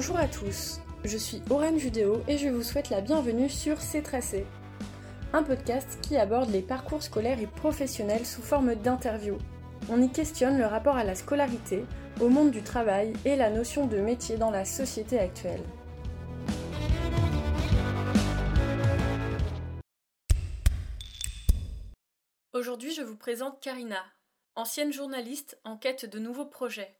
Bonjour à tous, je suis Aurène Judéo et je vous souhaite la bienvenue sur C'est Tracé, un podcast qui aborde les parcours scolaires et professionnels sous forme d'interviews. On y questionne le rapport à la scolarité, au monde du travail et la notion de métier dans la société actuelle. Aujourd'hui, je vous présente Karina, ancienne journaliste en quête de nouveaux projets.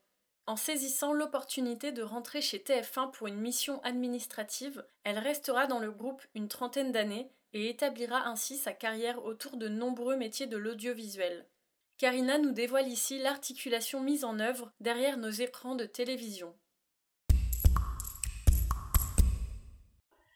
En saisissant l'opportunité de rentrer chez TF1 pour une mission administrative, elle restera dans le groupe une trentaine d'années et établira ainsi sa carrière autour de nombreux métiers de l'audiovisuel. Karina nous dévoile ici l'articulation mise en œuvre derrière nos écrans de télévision.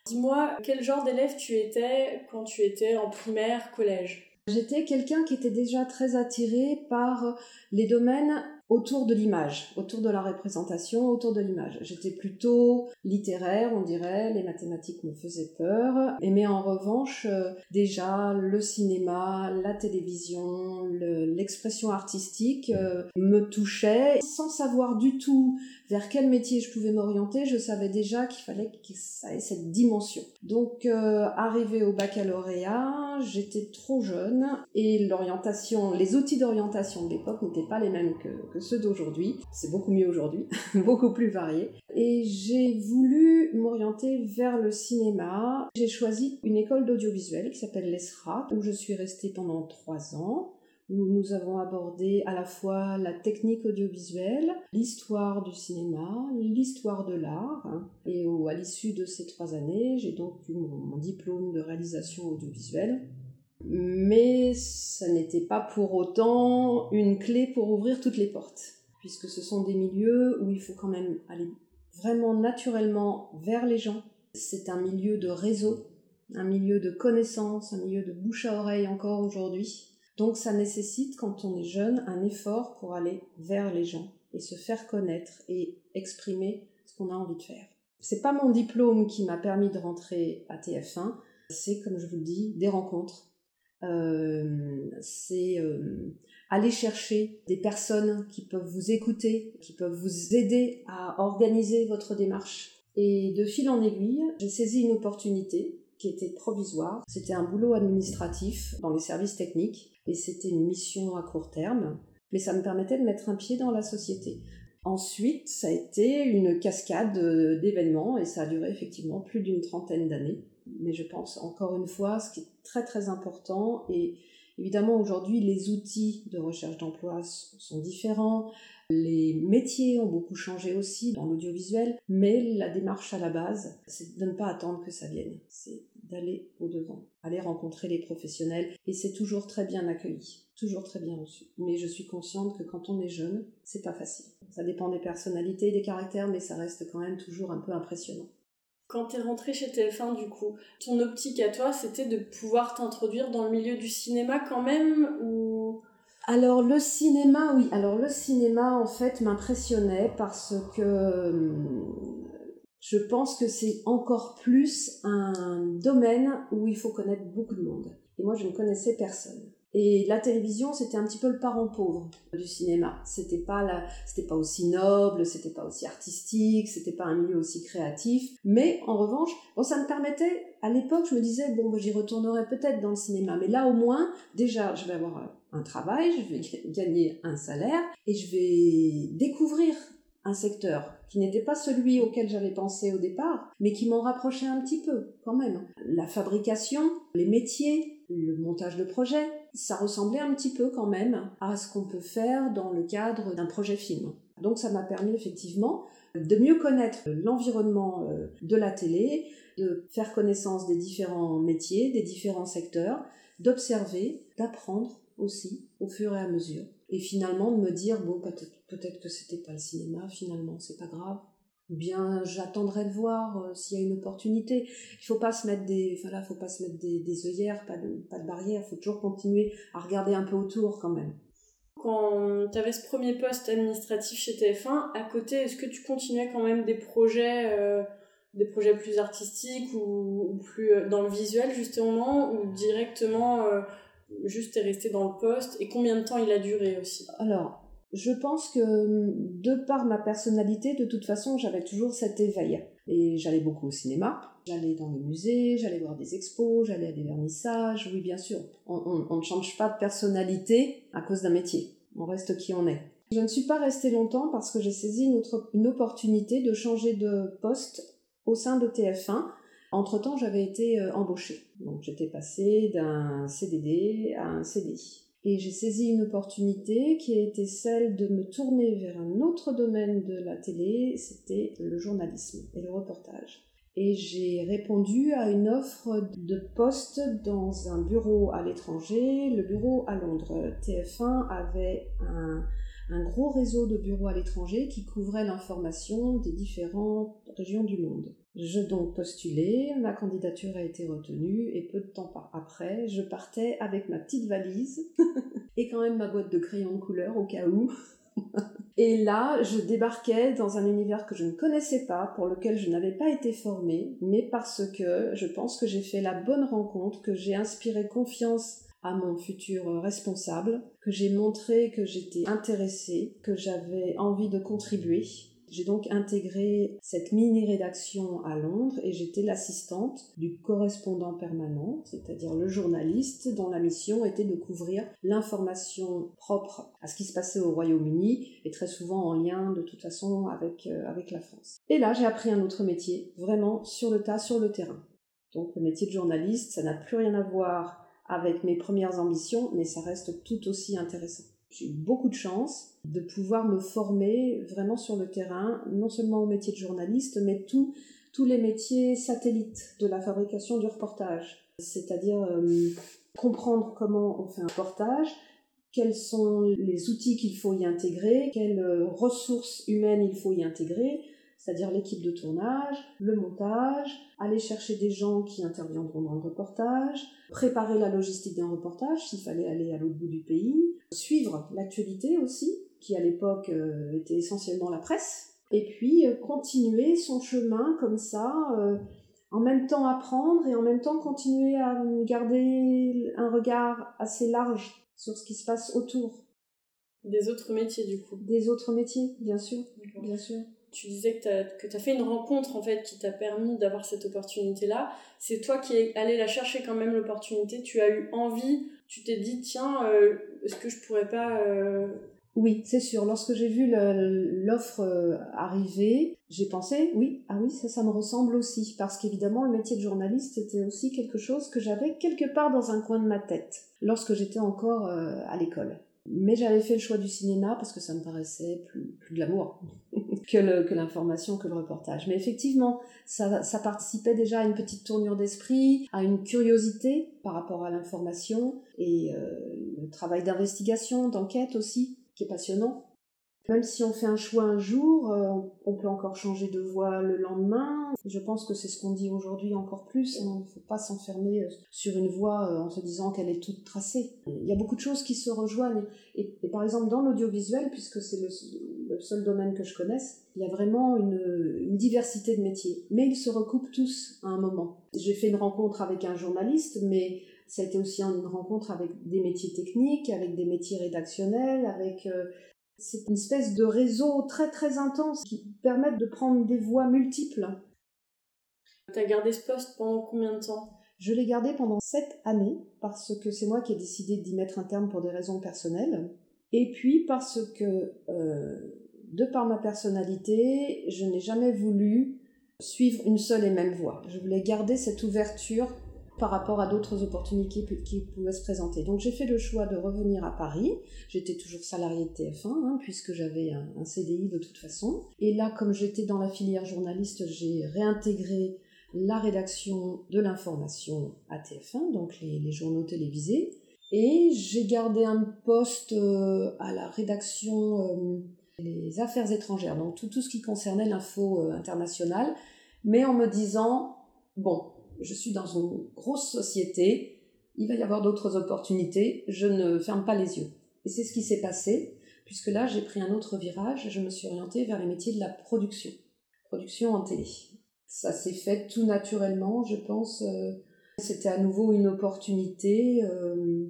Dis-moi, quel genre d'élève tu étais quand tu étais en primaire, collège? J'étais quelqu'un qui était déjà très attiré par les domaines autour de l'image, autour de la représentation, autour de l'image. J'étais plutôt littéraire, on dirait, les mathématiques me faisaient peur, mais en revanche, euh, déjà le cinéma, la télévision, l'expression artistique euh, me touchaient sans savoir du tout vers quel métier je pouvais m'orienter, je savais déjà qu'il fallait que ça ait cette dimension. Donc, euh, arrivé au baccalauréat, j'étais trop jeune et l'orientation, les outils d'orientation de l'époque n'étaient pas les mêmes que, que ceux d'aujourd'hui. C'est beaucoup mieux aujourd'hui, beaucoup plus varié. Et j'ai voulu m'orienter vers le cinéma. J'ai choisi une école d'audiovisuel qui s'appelle l'ESRA, où je suis restée pendant trois ans où nous avons abordé à la fois la technique audiovisuelle, l'histoire du cinéma, l'histoire de l'art. Et à l'issue de ces trois années, j'ai donc eu mon, diplôme de réalisation audiovisuelle. Mais ça n'était pas pour autant une clé pour ouvrir toutes les portes, puisque ce sont des milieux où il faut quand même aller vraiment naturellement vers les gens. C'est un milieu de réseau, un milieu de connaissances, un milieu de bouche à oreille encore aujourd'hui. Donc ça nécessite, quand on est jeune, un effort pour aller vers les gens et se faire connaître et exprimer ce qu'on a envie de faire. C'est pas mon diplôme qui m'a permis de rentrer à TF1, c'est comme je vous le dis, des rencontres. Euh, c'est euh, aller chercher des personnes qui peuvent vous écouter, qui peuvent vous aider à organiser votre démarche. Et de fil en aiguille, j'ai saisi une opportunité qui était provisoire. C'était un boulot administratif dans les services techniques et c'était une mission à court terme, mais ça me permettait de mettre un pied dans la société. Ensuite, ça a été une cascade d'événements et ça a duré effectivement plus d'une trentaine d'années. Mais je pense encore une fois, ce qui est très très important et évidemment aujourd'hui les outils de recherche d'emploi sont différents, les métiers ont beaucoup changé aussi dans l'audiovisuel, mais la démarche à la base, c'est de ne pas attendre que ça vienne, c'est d'aller au-devant, aller rencontrer les professionnels, et c'est toujours très bien accueilli, toujours très bien reçu. Mais je suis consciente que quand on est jeune, c'est pas facile. Ça dépend des personnalités, des caractères, mais ça reste quand même toujours un peu impressionnant. Quand tu es rentré chez TF1, du coup, ton optique à toi, c'était de pouvoir t'introduire dans le milieu du cinéma quand même ou? Alors le cinéma, oui. Alors le cinéma, en fait, m'impressionnait parce que je pense que c'est encore plus un domaine où il faut connaître beaucoup de monde. Et moi, je ne connaissais personne. Et la télévision, c'était un petit peu le parent pauvre du cinéma. C'était pas c'était pas aussi noble, c'était pas aussi artistique, c'était pas un milieu aussi créatif. Mais en revanche, ça me permettait, à l'époque, je me disais, bon, j'y retournerai peut-être dans le cinéma. Mais là, au moins, déjà, je vais avoir un travail, je vais gagner un salaire et je vais découvrir un secteur qui n'était pas celui auquel j'avais pensé au départ, mais qui m'en rapprochait un petit peu quand même. La fabrication, les métiers, le montage de projets, ça ressemblait un petit peu quand même à ce qu'on peut faire dans le cadre d'un projet film. Donc ça m'a permis effectivement de mieux connaître l'environnement euh, de la télé, de faire connaissance des différents métiers, des différents secteurs, d'observer, d'apprendre aussi au fur et à mesure. Et finalement de me dire, bon, peut-être que c'était pas le cinéma, finalement, c'est pas grave. Ou bien j'attendrai de voir euh, s'il y a une opportunité. Il faut pas se mettre des, voilà, faut pas se mettre des, des œillères, pas de, pas de barrières. Faut toujours continuer à regarder un peu autour quand même. Quand tu avais ce premier poste administratif chez TF1, à côté, est-ce que tu continuais quand même des projets, euh, des projets plus artistiques ou, plus euh, dans le visuel justement, ou directement juste t'es resté dans le poste? Et combien de temps il a duré aussi? Alors, Je pense que de par ma personnalité, de toute façon, j'avais toujours cet éveil. Et j'allais beaucoup au cinéma, j'allais dans les musées, j'allais voir des expos, j'allais à des vernissages. Oui, bien sûr, on, ne change pas de personnalité à cause d'un métier. On reste qui on est. Je ne suis pas restée longtemps parce que j'ai saisi une, une opportunité de changer de poste au sein de TF1 entre-temps, j'avais été euh, embauchée. Donc j'étais passée d'un CDD à un CDI. Et j'ai saisi une opportunité qui était celle de me tourner vers un autre domaine de la télé, c'était le journalisme et le reportage. Et j'ai répondu à une offre de poste dans un bureau à l'étranger, le bureau à Londres. TF1 avait un, un gros réseau de bureaux à l'étranger qui couvrait l'information des différentes régions du monde. Je donc postulé, ma candidature a été retenue et peu de temps après, je partais avec ma petite valise et quand même ma boîte de crayons de couleur au cas où. et là, je débarquais dans un univers que je ne connaissais pas, pour lequel je n'avais pas été formée, mais parce que je pense que j'ai fait la bonne rencontre, que j'ai inspiré confiance à mon futur responsable, que j'ai montré que j'étais intéressée, que j'avais envie de contribuer j'ai donc intégré cette mini-rédaction à Londres et j'étais l'assistante du correspondant permanent, c'est-à-dire le journaliste dont la mission était de couvrir l'information propre à ce qui se passait au Royaume-Uni et très souvent en lien de toute façon avec, euh, avec la France. Et là, j'ai appris un autre métier, vraiment sur le tas, sur le terrain. Donc le métier de journaliste, ça n'a plus rien à voir avec mes premières ambitions, mais ça reste tout aussi intéressant. J'ai eu beaucoup de chance de pouvoir me former vraiment sur le terrain, non seulement au métier de journaliste, mais tous les métiers satellites de la fabrication du reportage. C'est-à-dire euh, comprendre comment on fait un reportage, quels sont les outils qu'il faut y intégrer, quelles euh, ressources humaines il faut y intégrer, c'est-à-dire l'équipe de tournage, le montage, aller chercher des gens qui interviendront dans le reportage, préparer la logistique d'un reportage s'il fallait aller à l'autre bout du pays, suivre l'actualité aussi, qui à l'époque euh, était essentiellement la presse, et puis euh, continuer son chemin comme ça, euh, en même temps apprendre et en même temps continuer à garder un regard assez large sur ce qui se passe autour. Des autres métiers du coup Des autres métiers, bien sûr. Bien sûr tu disais que tu as, fait une rencontre en fait qui t'a permis d'avoir cette opportunité là c'est toi qui es allé la chercher quand même l'opportunité. Tu as eu envie. Tu t'es dit tiens euh, est-ce que je pourrais pas euh, oui c'est sûr. Lorsque j'ai vu l'offre euh, arriver j'ai pensé oui ah oui ça ça me ressemble aussi. Parce qu'évidemment le métier de journaliste était aussi quelque chose que j'avais quelque part dans un coin de ma tête lorsque j'étais encore à l'école. Mais j'avais fait le choix du cinéma parce que ça me paraissait plus, plus glamour que l'information, que, le reportage. Mais effectivement, ça, ça participait déjà à une petite tournure d'esprit, à une curiosité par rapport à l'information et euh, le travail d'investigation, d'enquête aussi, qui est passionnant. Même si on fait un choix un jour, euh, on peut encore changer de voie le lendemain. Je pense que c'est ce qu'on dit aujourd'hui encore plus. Il ne faut pas s'enfermer euh, sur une voie euh, en se disant qu'elle est toute tracée. Il y a beaucoup de choses qui se rejoignent. Et, par exemple, dans l'audiovisuel, puisque c'est le, seul domaine que je connaisse, il y a vraiment une, une diversité de métiers. Mais ils se recoupent tous à un moment. J'ai fait une rencontre avec un journaliste, mais ça a été aussi une rencontre avec des métiers techniques, avec des métiers rédactionnels, avec c'est une espèce de réseau très très intense qui permet de prendre des voies multiples. Tu as gardé ce poste pendant combien de temps? Je l'ai gardé pendant sept années parce que c'est moi qui ai décidé d'y mettre un terme pour des raisons personnelles. Et puis parce que, euh, de par ma personnalité, je n'ai jamais voulu suivre une seule et même voie. Je voulais garder cette ouverture par rapport à d'autres opportunités qui pouvaient se présenter. Donc j'ai fait le choix de revenir à Paris. J'étais toujours salariée de TF1 hein, puisque j'avais un, CDI de toute façon. Et là, comme j'étais dans la filière journaliste, j'ai réintégré la rédaction de l'information à TF1, donc les, journaux télévisés. Et j'ai gardé un poste euh, à la rédaction euh, des affaires étrangères, donc tout, ce qui concernait l'info euh, internationale, mais en me disant, bon, je suis dans une grosse société, il va y avoir d'autres opportunités, je ne ferme pas les yeux. Et c'est ce qui s'est passé, puisque là j'ai pris un autre virage, je me suis orientée vers les métiers de la production, production en télé. Ça s'est fait tout naturellement, je pense. Euh, c'était à nouveau une opportunité. Euh,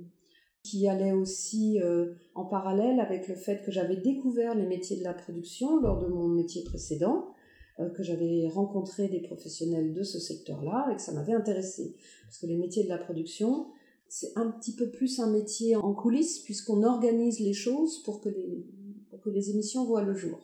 qui allait aussi euh, en parallèle avec le fait que j'avais découvert les métiers de la production lors de mon métier précédent, que j'avais rencontré des professionnels de ce secteur-là et que ça m'avait intéressé. Parce que les métiers de la production, c'est un petit peu plus un métier en coulisses puisqu'on organise les choses pour que les, pour que les émissions voient le jour.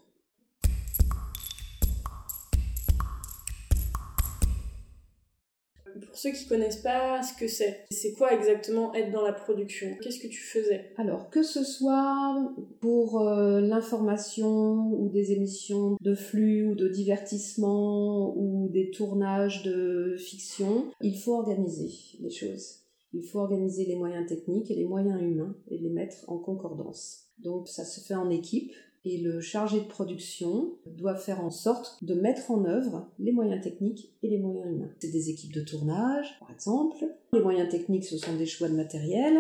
Pour ceux qui connaissent pas ce que c'est, c'est quoi exactement être dans la production? Qu'est-ce que tu faisais? Alors, que ce soit pour euh, l'information ou des émissions de flux ou de divertissement ou des tournages de fiction, il faut organiser les choses. Il faut organiser les moyens techniques et les moyens humains et les mettre en concordance. Donc ça se fait en équipe et le chargé de production doit faire en sorte de mettre en œuvre les moyens techniques et les moyens humains. C'est des équipes de tournage, par exemple. Les moyens techniques, ce sont des choix de matériel.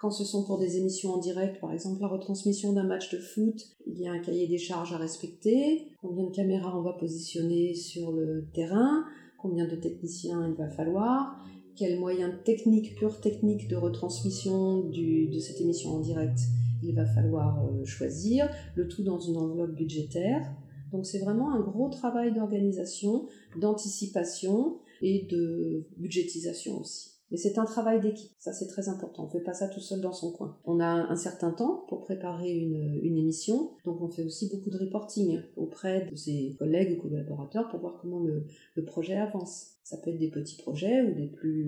Quand ce sont pour des émissions en direct, par exemple la retransmission d'un match de foot, il y a un cahier des charges à respecter. Combien de caméras on va positionner sur le terrain? Combien de techniciens il va falloir? Quels moyens techniques, purs techniques de retransmission de cette émission en direct il va falloir euh, choisir, le tout dans une enveloppe budgétaire. Donc c'est vraiment un gros travail d'organisation, d'anticipation et de budgétisation aussi. Mais c'est un travail d'équipe, ça c'est très important. On ne fait pas ça tout seul dans son coin. On a un certain temps pour préparer une, émission, donc on fait aussi beaucoup de reporting auprès de ses collègues ou collaborateurs pour voir comment le, projet avance. Ça peut être des petits projets ou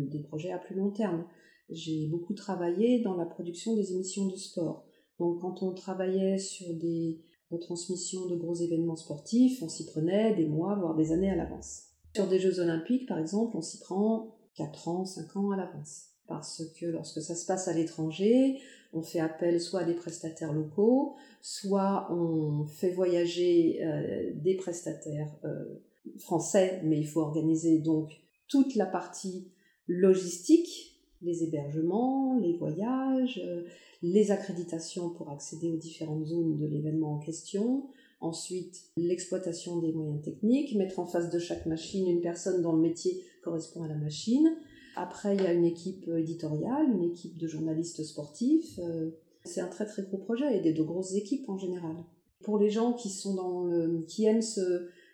des projets à plus long terme. J'ai beaucoup travaillé dans la production des émissions de sport. Donc quand on travaillait sur des retransmissions de gros événements sportifs, on s'y prenait des mois, voire des années à l'avance. Sur des Jeux olympiques, par exemple, on s'y prend 4 ans, 5 ans à l'avance. Parce que lorsque ça se passe à l'étranger, on fait appel soit à des prestataires locaux, soit on fait voyager euh, des prestataires euh, français, mais il faut organiser donc toute la partie logistique, les hébergements, les voyages, euh, les accréditations pour accéder aux différentes zones de l'événement en question, ensuite l'exploitation des moyens techniques, mettre en face de chaque machine une personne dont le métier correspond à la machine. Après, il y a une équipe éditoriale, une équipe de journalistes sportifs. Euh, c'est un très très gros projet et de grosses équipes en général. Pour les gens qui aiment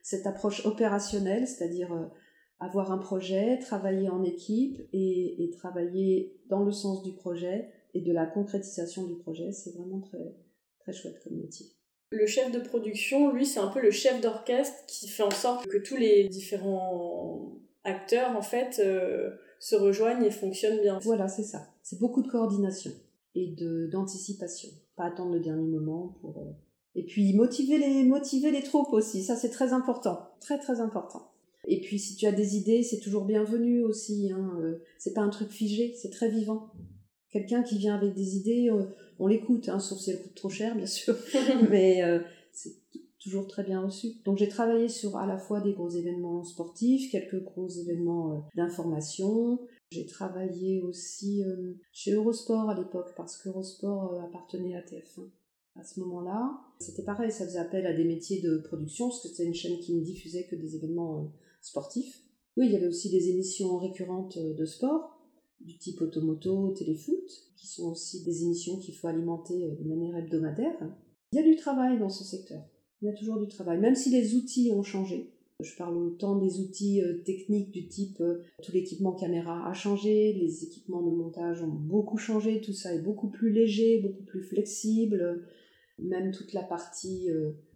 cette approche opérationnelle, c'est-à-dire euh, avoir un projet, travailler en équipe et, et travailler dans le sens du projet, et de la concrétisation du projet. C'est vraiment très, très chouette comme métier. Le chef de production, lui, c'est un peu le chef d'orchestre qui fait en sorte que tous les différents acteurs, en fait, euh, se rejoignent et fonctionnent bien. Voilà, c'est ça. C'est beaucoup de coordination et d'anticipation. Pas attendre le dernier moment pour... Euh, et puis motiver les, motiver les troupes aussi, ça c'est très important. Très très important. Et puis si tu as des idées, c'est toujours bienvenu aussi. Hein. Euh, c'est pas un truc figé, c'est très vivant. Quelqu'un qui vient avec des idées, euh, on l'écoute, hein, sauf si elle coûte trop cher, bien sûr, mais euh, c'est toujours très bien reçu. Donc j'ai travaillé sur à la fois des gros événements sportifs, quelques gros événements euh, d'information. J'ai travaillé aussi chez Eurosport à l'époque, parce qu'Eurosport appartenait à TF1 à ce moment-là. C'était pareil, ça faisait appel à des métiers de production, parce que c'était une chaîne qui ne diffusait que des événements sportifs. Oui, il y avait aussi des émissions récurrentes de sport du type automoto, téléfoot, qui sont aussi des émissions qu'il faut alimenter euh, de manière hebdomadaire. Il y a du travail dans ce secteur. Il y a toujours du travail, même si les outils ont changé. Je parle autant des outils euh, techniques du type euh, tout l'équipement caméra a changé, les équipements de montage ont beaucoup changé, tout ça est beaucoup plus léger, beaucoup plus flexible. Même toute la partie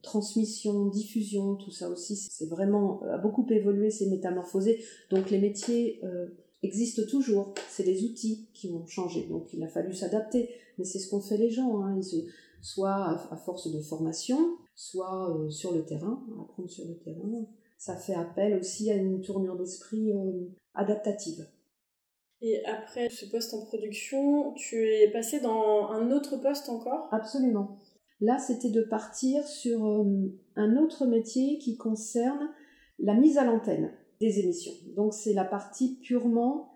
transmission, diffusion, tout ça aussi, c'est vraiment a beaucoup évolué, c'est métamorphosé. Donc les métiers existent toujours. C'est les outils qui ont changé. Donc il a fallu s'adapter. Mais c'est ce qu'ont fait les gens. Hein. soit à force de formation, soit euh, sur le terrain, apprendre sur le terrain. Ça fait appel aussi à une tournure d'esprit euh, adaptative. Et après ce poste en production, tu es passé dans un autre poste encore? Absolument. Là, c'était de partir sur euh, un autre métier qui concerne la mise à l'antenne des émissions. Donc c'est la partie purement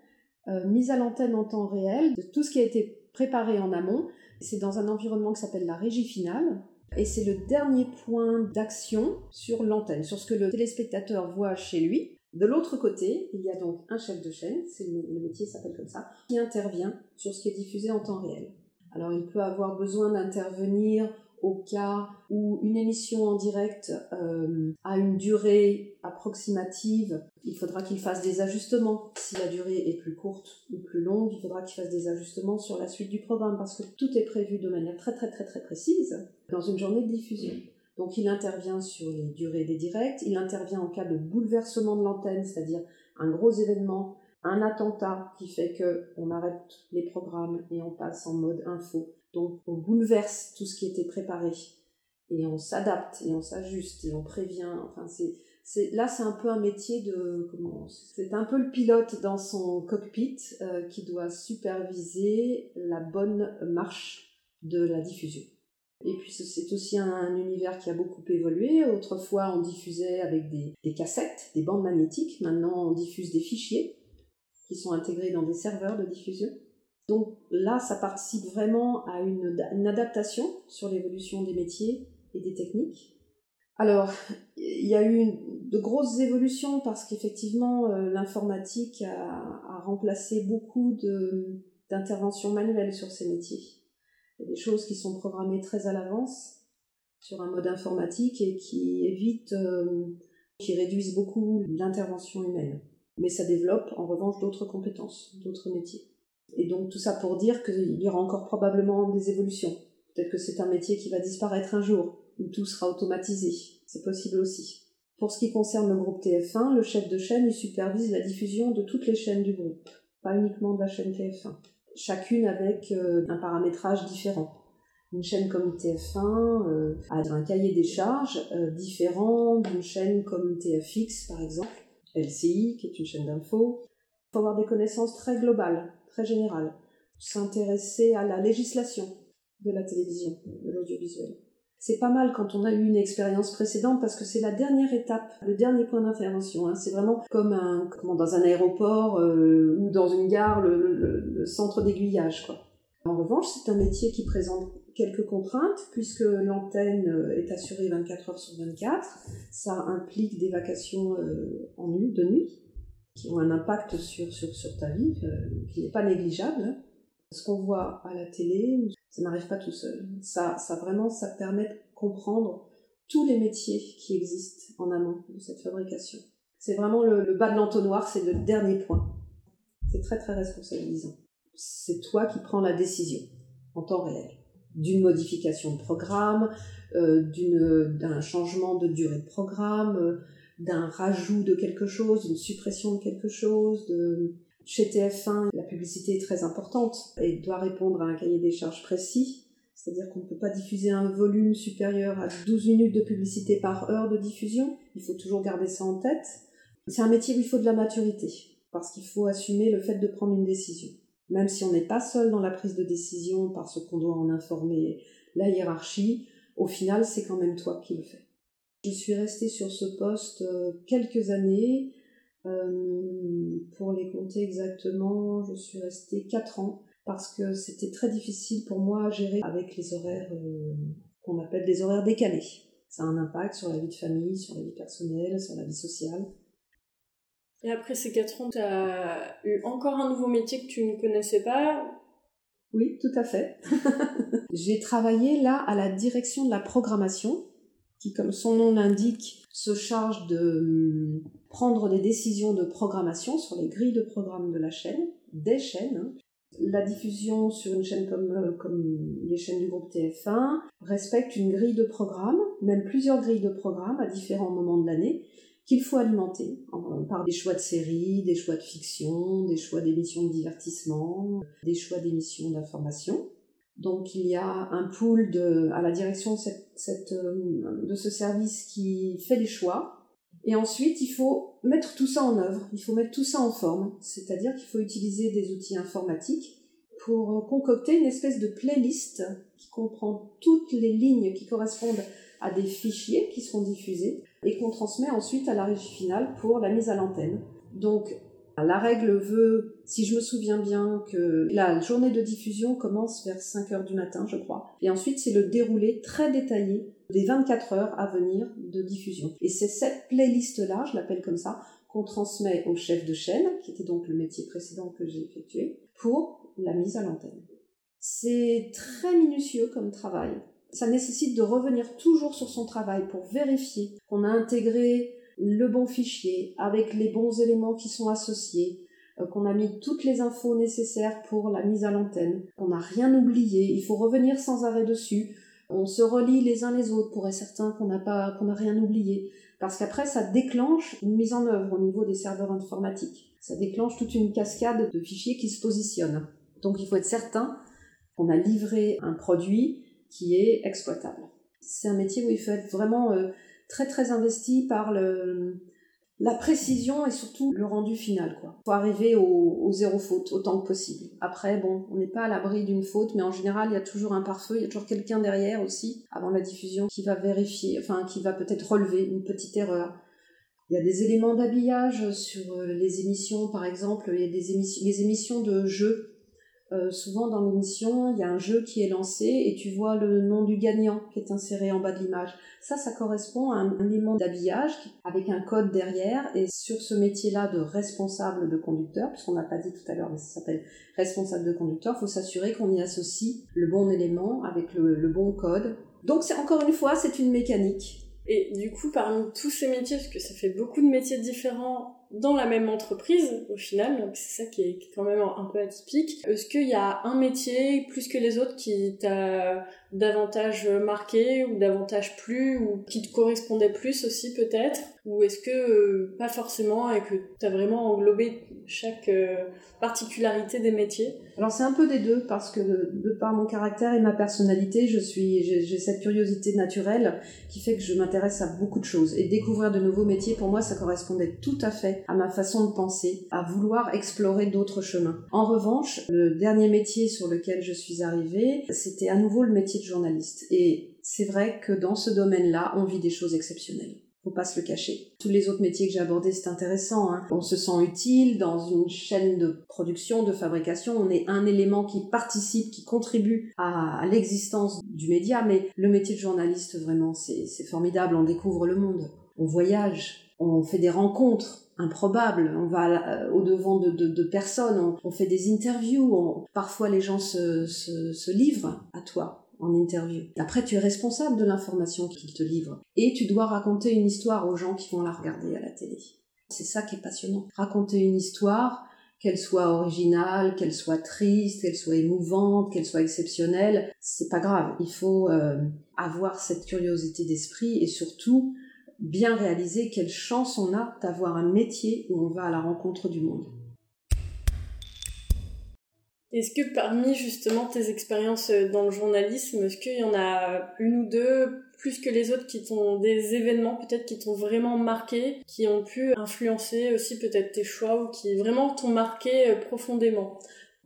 euh, mise à l'antenne en temps réel de tout ce qui a été préparé en amont. C'est dans un environnement qui s'appelle la régie finale. Et c'est le dernier point d'action sur l'antenne, sur ce que le téléspectateur voit chez lui. De l'autre côté, il y a donc un chef de chaîne, c'est le, métier s'appelle comme ça, qui intervient sur ce qui est diffusé en temps réel. Alors il peut avoir besoin d'intervenir au cas où une émission en direct euh, a une durée approximative, il faudra qu'il fasse des ajustements. Si la durée est plus courte ou plus longue, il faudra qu'il fasse des ajustements sur la suite du programme parce que tout est prévu de manière très très très très précise dans une journée de diffusion. Donc il intervient sur les durées des directs, il intervient en cas de bouleversement de l'antenne, c'est-à-dire un gros événement, un attentat qui fait que on arrête les programmes et on passe en mode info. Donc on bouleverse tout ce qui était préparé et on s'adapte et on s'ajuste et on prévient. Enfin c'est là c'est un peu un métier de comment c'est un peu le pilote dans son cockpit euh, qui doit superviser la bonne marche de la diffusion. Et puis c'est aussi un, univers qui a beaucoup évolué. Autrefois, on diffusait avec des, cassettes, des bandes magnétiques. Maintenant, on diffuse des fichiers qui sont intégrés dans des serveurs de diffusion. Donc là, ça participe vraiment à une, adaptation sur l'évolution des métiers et des techniques. Alors, il y a eu de grosses évolutions parce qu'effectivement, euh, l'informatique a, a, remplacé beaucoup d'interventions manuelles sur ces métiers. Il y a des choses qui sont programmées très à l'avance sur un mode informatique et qui évitent, euh, qui réduisent beaucoup l'intervention humaine. Mais ça développe en revanche d'autres compétences, d'autres métiers. Et donc tout ça pour dire qu'il y aura encore probablement des évolutions. Peut-être que c'est un métier qui va disparaître un jour, où tout sera automatisé. C'est possible aussi. Pour ce qui concerne le groupe TF1, le chef de chaîne il supervise la diffusion de toutes les chaînes du groupe, pas uniquement de la chaîne TF1 chacune avec euh, un paramétrage différent. Une chaîne comme TF1 euh, a un cahier des charges euh, différent d'une chaîne comme TFX par exemple, LCI qui est une chaîne d'info. Il faut avoir des connaissances très globales, très générales. S'intéresser à la législation de la télévision, de l'audiovisuel c'est pas mal quand on a eu une expérience précédente parce que c'est la dernière étape, le dernier point d'intervention. Hein. C'est vraiment comme dans un aéroport euh, ou dans une gare, le, centre d'aiguillage. En revanche, c'est un métier qui présente quelques contraintes puisque l'antenne euh, est assurée 24 heures sur 24. Ça implique des vacations euh, en de nuit qui ont un impact sur, sur, sur ta vie qui n'est pas négligeable. Ce qu'on voit à la télé, ça n'arrive pas tout seul. Ça, ça vraiment, ça permet de comprendre tous les métiers qui existent en amont de cette fabrication. C'est vraiment le, bas de l'entonnoir, c'est le dernier point. C'est très très responsabilisant. C'est toi qui prends la décision en temps réel d'une modification de programme, euh, d'un changement de durée de programme, euh, d'un rajout de quelque chose, d'une suppression de quelque chose, de, chez TF1, la publicité est très importante et doit répondre à un cahier des charges précis. C'est-à-dire qu'on ne peut pas diffuser un volume supérieur à 12 minutes de publicité par heure de diffusion. Il faut toujours garder ça en tête. C'est un métier où il faut de la maturité, parce qu'il faut assumer le fait de prendre une décision. Même si on n'est pas seul dans la prise de décision parce qu'on doit en informer la hiérarchie, au final, c'est quand même toi qui le fais. Je suis restée sur ce poste euh, quelques années euh, pour les compter exactement, je suis restée 4 ans parce que c'était très difficile pour moi à gérer avec les horaires euh, qu'on appelle des horaires décalés. Ça a un impact sur la vie de famille, sur la vie personnelle, sur la vie sociale. Et après ces 4 ans, tu as eu encore un nouveau métier que tu ne connaissais pas? Oui, tout à fait. J'ai travaillé là à la direction de la programmation qui, comme son nom l'indique, se charge de hum, prendre des décisions de programmation sur les grilles de programme de la chaîne, des chaînes. Hein. La diffusion sur une chaîne comme, euh, les chaînes du groupe TF1 respecte une grille de programme, même plusieurs grilles de programme à différents moments de l'année, qu'il faut alimenter par des choix de séries, des choix de fiction, des choix d'émissions de divertissement, des choix d'émissions d'information. Donc il y a un pool à la direction euh, de ce service qui fait les choix. Et ensuite, il faut mettre tout ça en œuvre, il faut mettre tout ça en forme, c'est-à-dire qu'il faut utiliser des outils informatiques pour concocter une espèce de playlist qui comprend toutes les lignes qui correspondent à des fichiers qui seront diffusés et qu'on transmet ensuite à la régie finale pour la mise à l'antenne. Donc la règle veut, si je me souviens bien, que la journée de diffusion commence vers 5 heures du matin, je crois. Et ensuite, c'est le déroulé très détaillé des 24 heures à venir de diffusion. Et c'est cette playlist-là, je l'appelle comme ça, qu'on transmet au chef de chaîne, qui était donc le métier précédent que j'ai effectué, pour la mise à l'antenne. C'est très minutieux comme travail. Ça nécessite de revenir toujours sur son travail pour vérifier qu'on a intégré le bon fichier avec les bons éléments qui sont associés, qu'on a mis toutes les infos nécessaires pour la mise à l'antenne, qu'on n'a rien oublié. Il faut revenir sans arrêt dessus. On se relie les uns les autres pour être certain qu'on n'a pas, qu'on n'a rien oublié. Parce qu'après, ça déclenche une mise en œuvre au niveau des serveurs informatiques. Ça déclenche toute une cascade de fichiers qui se positionnent. Donc il faut être certain qu'on a livré un produit qui est exploitable. C'est un métier où il faut être vraiment euh, très très investi par le, la précision et surtout le rendu final. Quoi. faut arriver au, zéro faute autant que possible. Après, bon, on n'est pas à l'abri d'une faute, mais en général, il y a toujours un pare-feu, il y a toujours quelqu'un derrière aussi, avant la diffusion, qui va vérifier, enfin, qui va peut-être relever une petite erreur. Il y a des éléments d'habillage sur euh, les émissions, par exemple, il y a des émissions, les émissions de jeux euh, souvent dans l'émission, il y a un jeu qui est lancé et tu vois le nom du gagnant qui est inséré en bas de l'image. Ça, ça correspond à un, élément d'habillage avec un code derrière. Et sur ce métier-là de responsable de conducteur, puisqu'on n'a pas dit tout à l'heure, mais ça s'appelle responsable de conducteur, faut s'assurer qu'on y associe le bon élément avec le, le bon code. Donc, c'est encore une fois, c'est une mécanique. Et du coup, parmi tous ces métiers, parce que ça fait beaucoup de métiers différents dans la même entreprise, au final, c'est ça qui est, quand même un peu atypique, est-ce qu'il y a un métier plus que les autres qui t'a davantage marqué ou davantage plu ou qui te correspondait plus aussi peut-être? Ou est-ce que euh, pas forcément et que tu as vraiment englobé chaque euh, particularité des métiers? Alors c'est un peu des deux parce que de, par mon caractère et ma personnalité, je suis j'ai cette curiosité naturelle qui fait que je m'intéresse à beaucoup de choses. Et découvrir de nouveaux métiers pour moi ça correspondait tout à fait à ma façon de penser, à vouloir explorer d'autres chemins. En revanche, le dernier métier sur lequel je suis arrivée, c'était à nouveau le métier journaliste. Et c'est vrai que dans ce domaine-là, on vit des choses exceptionnelles. Faut pas se le cacher. Tous les autres métiers que j'ai abordés, c'est intéressant. Hein. On se sent utile dans une chaîne de production, de fabrication. On est un élément qui participe, qui contribue à, l'existence du média. Mais le métier de journaliste, vraiment, c'est formidable. On découvre le monde. On voyage. On fait des rencontres improbables. On va euh, au devant de, personnes. On, fait des interviews. parfois, les gens se livrent à toi interview. Après, tu es responsable de l'information qu'il te livre. Et tu dois raconter une histoire aux gens qui vont la regarder à la télé. C'est ça qui est passionnant. Raconter une histoire, qu'elle soit originale, qu'elle soit triste, qu'elle soit émouvante, qu'elle soit exceptionnelle, c'est pas grave. Il faut euh, avoir cette curiosité d'esprit et surtout bien réaliser quelle chance on a d'avoir un métier où on va à la rencontre du monde. Est-ce que parmi justement tes expériences euh, dans le journalisme, est-ce qu'il y en a une ou deux plus que les autres qui t'ont des événements peut-être qui t'ont vraiment marqué, qui ont pu influencer aussi peut-être tes choix ou qui vraiment t'ont marqué euh, profondément?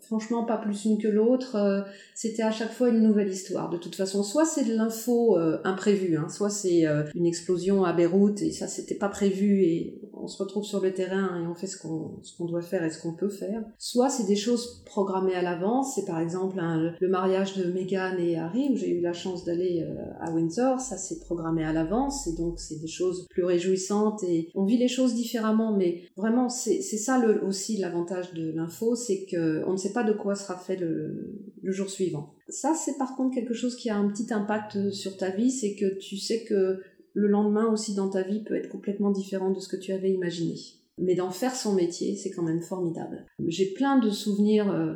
Franchement pas plus une que l'autre. Euh, c'était à chaque fois une nouvelle histoire. De toute façon, soit c'est de l'info euh, imprévue, hein, soit c'est euh, une explosion à Beyrouth et ça c'était pas prévu et on se retrouve sur le terrain et on fait ce qu'on ce qu'on doit faire et ce qu'on peut faire. Soit c'est des choses programmées à l'avance. C'est par exemple le mariage de Meghan et Harry où j'ai eu la chance d'aller à Windsor. Ça c'est programmé à l'avance et donc c'est des choses plus réjouissantes et on vit les choses différemment. Mais vraiment c'est ça aussi l'avantage de l'info, c'est que on ne sait de quoi sera fait le, jour suivant. Ça, c'est par contre quelque chose qui a un petit impact sur ta vie, c'est que tu sais que le lendemain aussi dans ta vie peut être complètement différent de ce que tu avais imaginé. Mais d'en faire son métier, c'est quand même formidable. J'ai plein de souvenirs euh,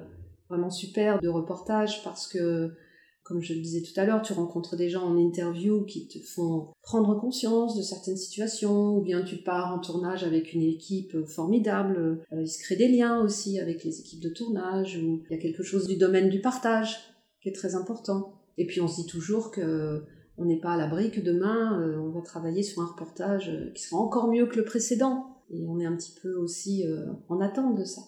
vraiment super de reportages parce que comme je le disais tout à l'heure, tu rencontres des gens en interview qui te font prendre conscience de certaines situations, ou bien tu pars en tournage avec une équipe formidable, euh, il se crée des liens aussi avec les équipes de tournage, ou il y a quelque chose du domaine du partage qui est très important. Et puis on se dit toujours que on n'est pas à l'abri que demain euh, on va travailler sur un reportage euh, qui sera encore mieux que le précédent. Et on est un petit peu aussi en attente de ça.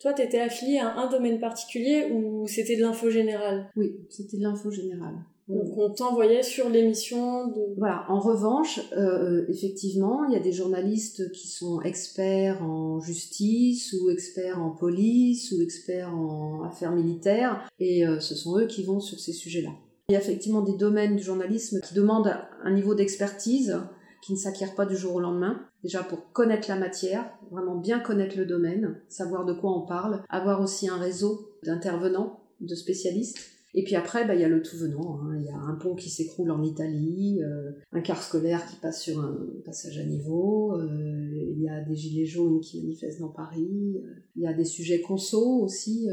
Toi, tu étais affilié à un domaine particulier ou c'était de l'info générale? Oui, c'était de l'info générale. Donc on t'envoyait sur l'émission de... Voilà, en revanche, euh, effectivement, il y a des journalistes qui sont experts en justice ou experts en police ou experts en affaires militaires et euh, ce sont eux qui vont sur ces sujets-là. Il y a effectivement des domaines du journalisme qui demandent un niveau d'expertise qui ne s'acquiert pas du jour au lendemain. Déjà pour connaître la matière, vraiment bien connaître le domaine, savoir de quoi on parle, avoir aussi un réseau d'intervenants de spécialistes. Et puis après, bah, il y a le tout venant. hein. Il y a un pont qui s'écroule en Italie, euh, un car scolaire qui passe sur un passage à niveau, euh, il y a des gilets jaunes qui manifestent dans Paris, euh, il y a des sujets conso aussi,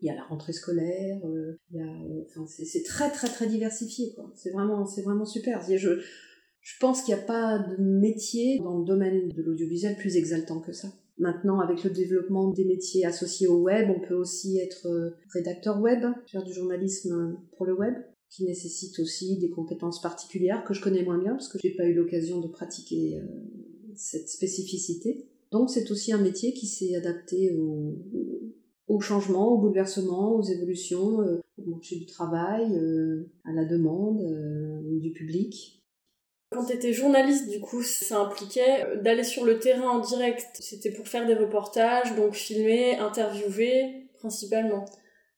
il y a la rentrée scolaire, c'est très très très diversifié. C'est vraiment, vraiment super. Je pense qu'il n'y a pas de métier dans le domaine de l'audiovisuel plus exaltant que ça. Maintenant, avec le développement des métiers associés au web, on peut aussi être euh, rédacteur web, faire du journalisme pour le web, qui nécessite aussi des compétences particulières que je connais moins bien parce que j'ai pas eu l'occasion de pratiquer euh, cette spécificité. Donc, c'est aussi un métier qui s'est adapté au, au changement, au bouleversement, aux évolutions, euh, au marché du travail, euh, à la demande euh, du public. Quand tu étais journaliste, du coup, ça impliquait euh, d'aller sur le terrain en direct. C'était pour faire des reportages, donc filmer, interviewer, principalement.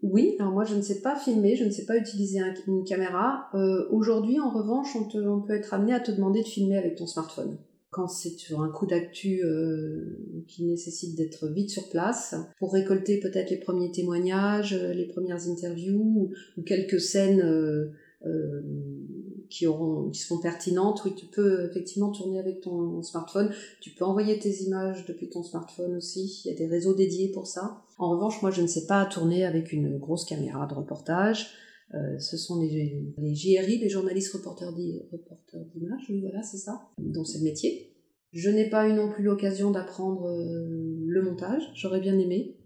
Oui, alors moi je ne sais pas filmer, je ne sais pas utiliser un- une caméra. Euh, Aujourd'hui, en revanche, on, peut être amené à te demander de filmer avec ton smartphone. Quand c'est sur un coup d'actu euh, qui nécessite d'être vite sur place, pour récolter peut-être les premiers témoignages, les premières interviews ou, quelques scènes qui, seront pertinentes, oui, tu peux effectivement tourner avec ton smartphone. Tu peux envoyer tes images depuis ton smartphone aussi. Il y a des réseaux dédiés pour ça. En revanche, moi, je ne sais pas tourner avec une grosse caméra de reportage. Euh, ce sont les, JRI, les journalistes reporters d'i- reporters d'images, voilà, c'est ça. Donc c'est le métier. Je n'ai pas eu non plus l'occasion d'apprendre euh, le montage. J'aurais bien aimé,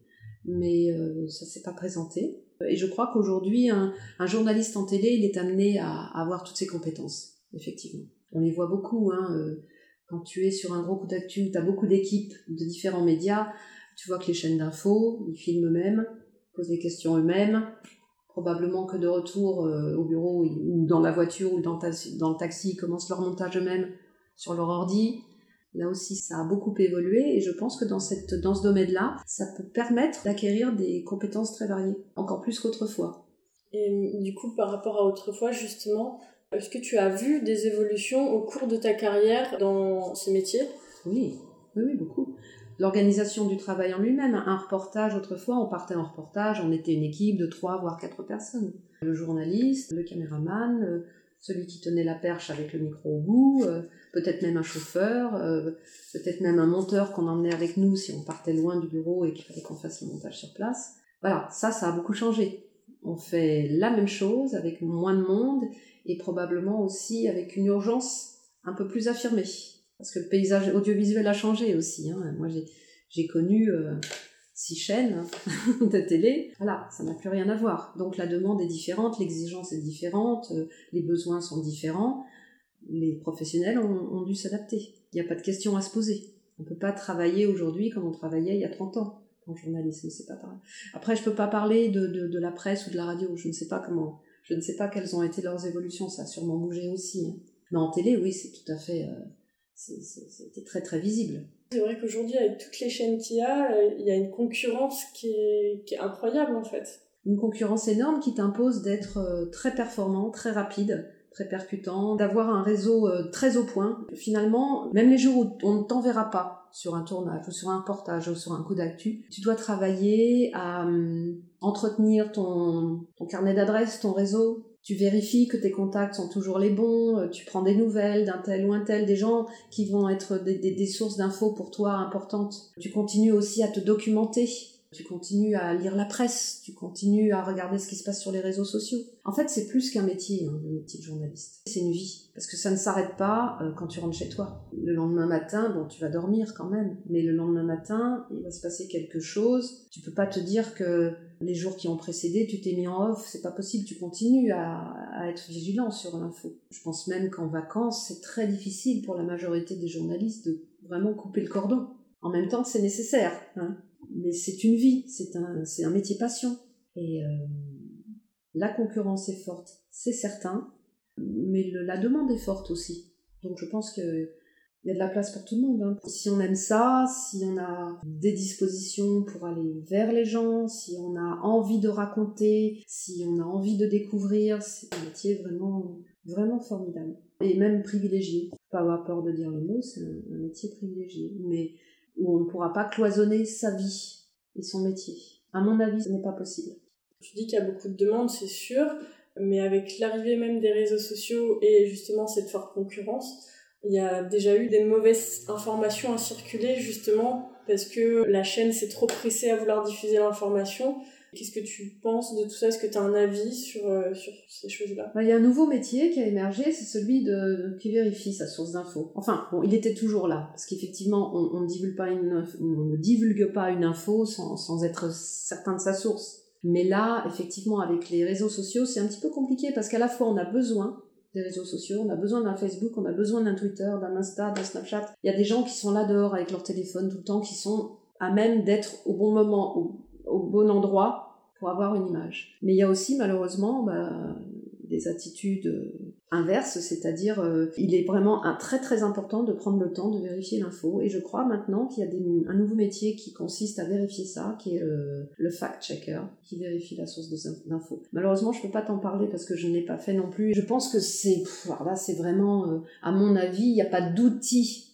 mais euh, ça s'est pas présenté. Et je crois qu'aujourd'hui, un, un journaliste en télé, il est amené à, à avoir toutes ses compétences, effectivement. On les voit beaucoup, hein, euh, quand tu es sur un gros coup d'actu, tu as beaucoup d'équipes de différents médias, tu vois que les chaînes d'infos, ils filment eux-mêmes, posent des questions eux-mêmes, probablement que de retour euh, au bureau ou dans la voiture ou dans, dans le taxi, ils commencent leur montage eux-mêmes sur leur ordi. Là aussi, ça a beaucoup évolué et je pense que dans, cette, dans ce domaine-là, ça peut permettre d'acquérir des compétences très variées, encore plus qu'autrefois. Et du coup, par rapport à autrefois, justement, est-ce que tu as vu des évolutions au cours de ta carrière dans ces métiers? Oui, oui, oui, beaucoup. L'organisation du travail en lui-même, un reportage, autrefois, on partait en reportage, on était une équipe de trois voire quatre personnes. Le journaliste, le caméraman, euh, celui qui tenait la perche avec le micro au bout, euh, peut-être même un chauffeur, euh, peut-être même un monteur qu'on emmenait avec nous si on partait loin du bureau et qu'il fallait qu'on fasse le montage sur place. Voilà, ça, ça a beaucoup changé. On fait la même chose avec moins de monde et probablement aussi avec une urgence un peu plus affirmée. Parce que le paysage audiovisuel a changé aussi. Hein. Moi, j'ai, connu euh, six chaînes de télé. Voilà, ça n'a plus rien à voir. Donc la demande est différente, l'exigence est différente, euh, les besoins sont différents. Les professionnels ont, ont dû s'adapter. Il n'y a pas de question à se poser. On ne peut pas travailler aujourd'hui comme on travaillait il y a 30 ans en journalisme, c'est pas pareil. Après, je peux pas parler de, de, de, la presse ou de la radio. Je ne sais pas comment, je ne sais pas quelles ont été leurs évolutions. Ça a sûrement bougé aussi. Hein. Mais en télé, oui, c'est tout à fait, euh, c'était très très visible. C'est vrai qu'aujourd'hui, avec toutes les chaînes qu'il y a, euh, il y a une concurrence qui est, qui est incroyable en fait. Une concurrence énorme qui t'impose d'être euh, très performant, très rapide, très percutant, d'avoir un réseau euh, très au point. Finalement, même les jours où on ne t'enverra pas sur un tournage ou sur un reportage ou sur un coup d'actu, tu dois travailler à euh, entretenir ton, ton carnet d'adresses, ton réseau. Tu vérifies que tes contacts sont toujours les bons, euh, tu prends des nouvelles d'un tel ou un tel, des gens qui vont être des, des sources d'infos pour toi importantes. Tu continues aussi à te documenter, tu continues à lire la presse, tu continues à regarder ce qui se passe sur les réseaux sociaux. En fait, c'est plus qu'un métier, hein, le métier de journaliste. C'est une vie, parce que ça ne s'arrête pas euh, quand tu rentres chez toi. Le lendemain matin, bon, tu vas dormir quand même, mais le lendemain matin, il va se passer quelque chose. Tu peux pas te dire que les jours qui ont précédé, tu t'es mis en off, c'est pas possible, tu continues à, être vigilant sur l'info. Je pense même qu'en vacances, c'est très difficile pour la majorité des journalistes de vraiment couper le cordon. En même temps, c'est nécessaire, hein mais c'est une vie, c'est un, c'est un métier passion. Et euh, la concurrence est forte, c'est certain, mais la demande est forte aussi. Donc je pense qu'il y a de la place pour tout le monde. Hein. Si on aime ça, si on a des dispositions pour aller vers les gens, si on a envie de raconter, si on a envie de découvrir, c'est un métier vraiment, vraiment formidable. Et même privilégié. Pas avoir peur de dire le mot, c'est un, un métier privilégié. Mais où on ne pourra pas cloisonner sa vie et son métier. À mon avis, ce n'est pas possible. Tu dis qu'il y a beaucoup de demandes, c'est sûr, mais avec l'arrivée même des réseaux sociaux et justement cette forte concurrence, il y a déjà eu des mauvaises informations à circuler justement parce que la chaîne s'est trop pressée à vouloir diffuser l'information. Qu'est-ce que tu penses de tout ça? Est-ce que tu as un avis sur, euh, sur ces choses-là? Bah, Il y a un nouveau métier qui a émergé, c'est celui de, qui vérifie sa source d'info. Enfin, bon, il était toujours là, parce qu'effectivement, on, on, ne divulgue pas une info sans, sans être certain de sa source. Mais là, effectivement, avec les réseaux sociaux, c'est un petit peu compliqué, parce qu'à la fois, on a besoin des réseaux sociaux, on a besoin d'un Facebook, on a besoin d'un Twitter, d'un Insta, d'un Snapchat. Il y a des gens qui sont là dehors avec leur téléphone tout le temps, qui sont à même d'être au bon moment, au, au bon endroit pour avoir une image. Mais il y a aussi malheureusement bah, des attitudes euh, inverses, c'est-à-dire euh, il est vraiment un, très très important de prendre le temps de vérifier l'info. Et je crois maintenant qu'il y a un nouveau métier qui consiste à vérifier ça, qui est euh, le fact-checker, qui vérifie la source d'infos. Malheureusement, je peux pas t'en parler parce que je ne l'ai pas fait non plus. Je pense que c'est, là, c'est vraiment, à mon avis, il n'y a pas d'outil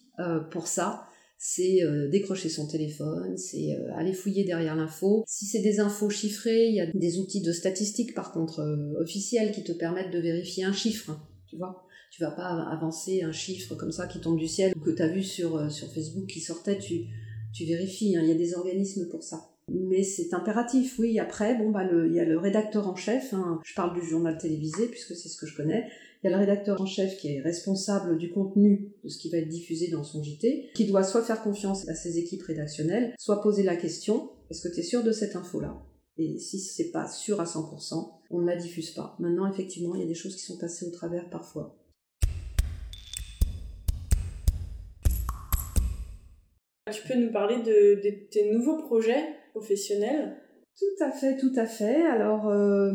pour ça c'est euh, décrocher son téléphone, c'est euh, aller fouiller derrière l'info. Si c'est des infos chiffrées, il y a des outils de statistiques par contre euh, officiels qui te permettent de vérifier un chiffre, tu vois. Tu vas pas avancer un chiffre comme ça qui tombe du ciel ou que tu as vu sur, sur Facebook qui sortait, tu, tu vérifies, hein. il y a des organismes pour ça. Mais c'est impératif, oui. Après, bon, bah, il y a le rédacteur en chef. Hein. Je parle du journal télévisé puisque c'est ce que je connais. Il y a le rédacteur en chef qui est responsable du contenu de ce qui va être diffusé dans son JT, qui doit soit faire confiance à ses équipes rédactionnelles, soit poser la question est-ce que tu es sûr de cette info-là? Et si c'est pas sûr à 100%, on ne la diffuse pas. Maintenant, effectivement, il y a des choses qui sont passées au travers parfois. Tu peux nous parler de, tes nouveaux projets professionnels? Tout à fait, tout à fait. Alors, euh,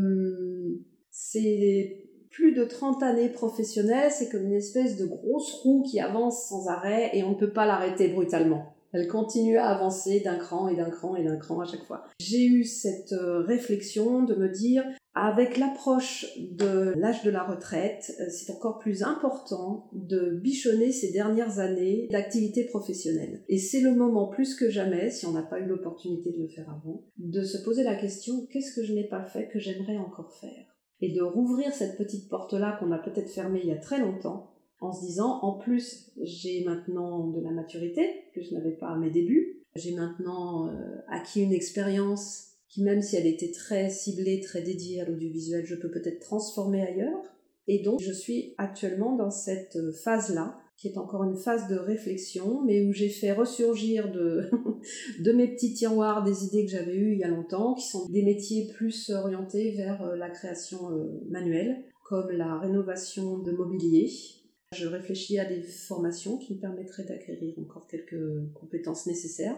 c'est plus de 30 années professionnelles, c'est comme une espèce de grosse roue qui avance sans arrêt et on ne peut pas l'arrêter brutalement. Elle continue à avancer d'un cran et d'un cran et d'un cran à chaque fois. J'ai eu cette euh, réflexion de me dire, avec l'approche de l'âge de la retraite, euh, c'est encore plus important de bichonner ces dernières années d'activité professionnelle. Et c'est le moment plus que jamais, si on n'a pas eu l'opportunité de le faire avant, de se poser la question, qu'est-ce que je n'ai pas fait que j'aimerais encore faire? Et de rouvrir cette petite porte-là qu'on a peut-être fermée il y a très longtemps, en se disant, en plus, j'ai maintenant de la maturité que je n'avais pas à mes débuts, j'ai maintenant euh, acquis une expérience qui, même si elle était très ciblée, très dédiée à l'audiovisuel, je peux peut-être transformer ailleurs. Et donc, je suis actuellement dans cette phase-là qui est encore une phase de réflexion, mais où j'ai fait ressurgir de, de mes petits tiroirs des idées que j'avais eues il y a longtemps, qui sont des métiers plus orientés vers euh, la création euh, manuelle, comme la rénovation de mobilier. Je réfléchis à des formations qui me permettraient d'acquérir encore quelques compétences nécessaires.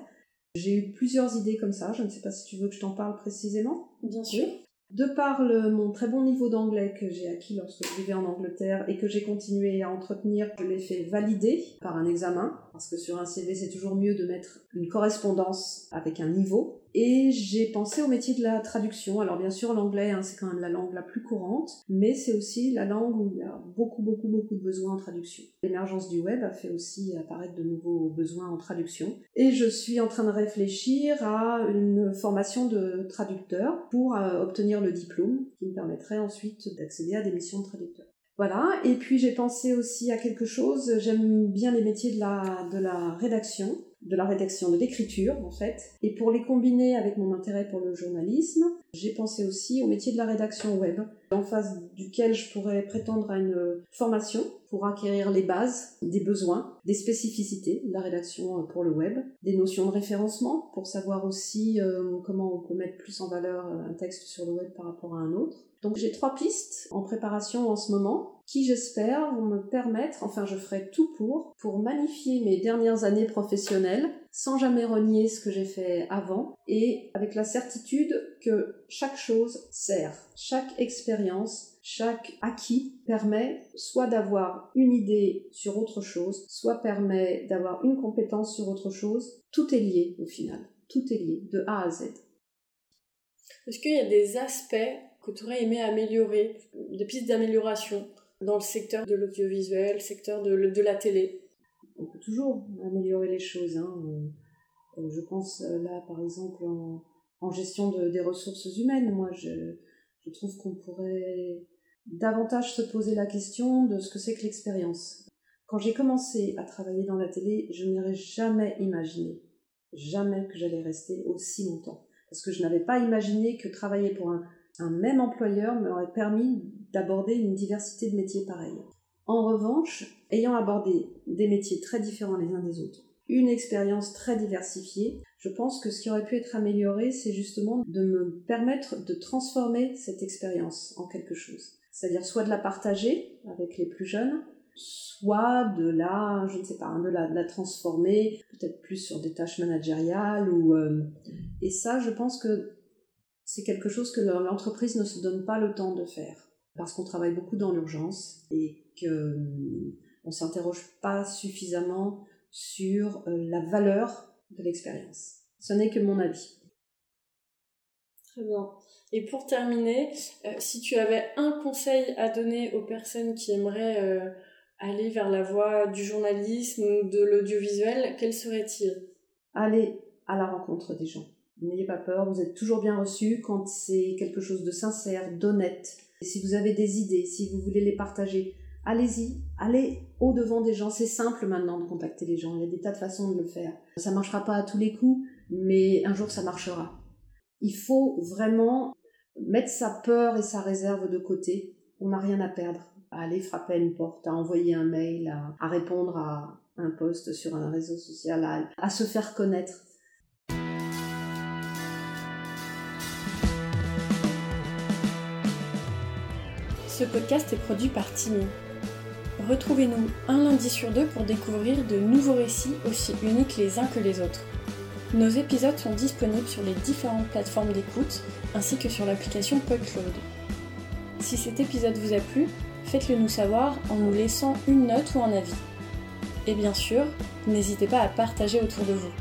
J'ai eu plusieurs idées comme ça, je ne sais pas si tu veux que je t'en parle précisément. Bien sûr. De par le, mon très bon niveau d'anglais que j'ai acquis lorsque je vivais en Angleterre et que j'ai continué à entretenir, je l'ai fait valider par un examen, parce que sur un CV c'est toujours mieux de mettre une correspondance avec un niveau. Et j'ai pensé au métier de la traduction. Alors bien sûr, l'anglais, hein, c'est quand même la langue la plus courante, mais c'est aussi la langue où il y a beaucoup, beaucoup, beaucoup de besoins en traduction. L'émergence du web a fait aussi apparaître de nouveaux besoins en traduction. Et je suis en train de réfléchir à une formation de traducteur pour euh, obtenir le diplôme qui me permettrait ensuite d'accéder à des missions de traducteur. Voilà, et puis j'ai pensé aussi à quelque chose, j'aime bien les métiers de la, de la rédaction, de la rédaction, de l'écriture en fait. Et pour les combiner avec mon intérêt pour le journalisme, j'ai pensé aussi au métier de la rédaction web, en face duquel je pourrais prétendre à une formation pour acquérir les bases des besoins, des spécificités de la rédaction pour le web, des notions de référencement pour savoir aussi euh, comment on peut mettre plus en valeur un texte sur le web par rapport à un autre. Donc j'ai trois pistes en préparation en ce moment qui j'espère vont me permettre, enfin je ferai tout pour, pour magnifier mes dernières années professionnelles sans jamais renier ce que j'ai fait avant et avec la certitude que chaque chose sert, chaque expérience, chaque acquis permet soit d'avoir une idée sur autre chose, soit permet d'avoir une compétence sur autre chose. Tout est lié au final, tout est lié de A à Z. Est-ce qu'il y a des aspects que tu aurais aimé améliorer, des pistes d'amélioration dans le secteur de l'audiovisuel, secteur de, la télé On peut toujours améliorer les choses. Hein. Euh, je pense euh, là, par exemple, en gestion des ressources humaines. Moi, je, je trouve qu'on pourrait davantage se poser la question de ce que c'est que l'expérience. Quand j'ai commencé à travailler dans la télé, je n'aurais jamais imaginé, jamais que j'allais rester aussi longtemps. Parce que je n'avais pas imaginé que travailler pour un, un même employeur m'aurait permis d'aborder une diversité de métiers pareils. En revanche, ayant abordé des métiers très différents les uns des autres, une expérience très diversifiée, je pense que ce qui aurait pu être amélioré, c'est justement de me permettre de transformer cette expérience en quelque chose. C'est-à-dire soit de la partager avec les plus jeunes, soit de la, je ne sais pas, de la, de transformer peut-être plus sur des tâches managériales ou euh, et ça, je pense que c'est quelque chose que l'entreprise ne se donne pas le temps de faire parce qu'on travaille beaucoup dans l'urgence et que on s'interroge pas suffisamment sur euh, la valeur de l'expérience. Ce n'est que mon avis. Très bien. Et pour terminer, euh, si tu avais un conseil à donner aux personnes qui aimeraient euh, aller vers la voie du journalisme ou de l'audiovisuel, quel serait-il? Allez à la rencontre des gens. N'ayez pas peur, vous êtes toujours bien reçus quand c'est quelque chose de sincère, d'honnête. Si vous avez des idées, si vous voulez les partager, allez-y, allez au devant des gens. C'est simple maintenant de contacter les gens. Il y a des tas de façons de le faire. Ça marchera pas à tous les coups, mais un jour ça marchera. Il faut vraiment mettre sa peur et sa réserve de côté. On n'a rien à perdre. À aller frapper à une porte, à envoyer un mail, à, répondre à un post sur un réseau social, à se faire connaître. Ce podcast est produit par Timmy. Retrouvez-nous un lundi sur deux pour découvrir de nouveaux récits aussi uniques les uns que les autres. Nos épisodes sont disponibles sur les différentes plateformes d'écoute ainsi que sur l'application PodCloud. Si cet épisode vous a plu, faites-le nous savoir en nous laissant une note ou un avis. Et bien sûr, n'hésitez pas à partager autour de vous.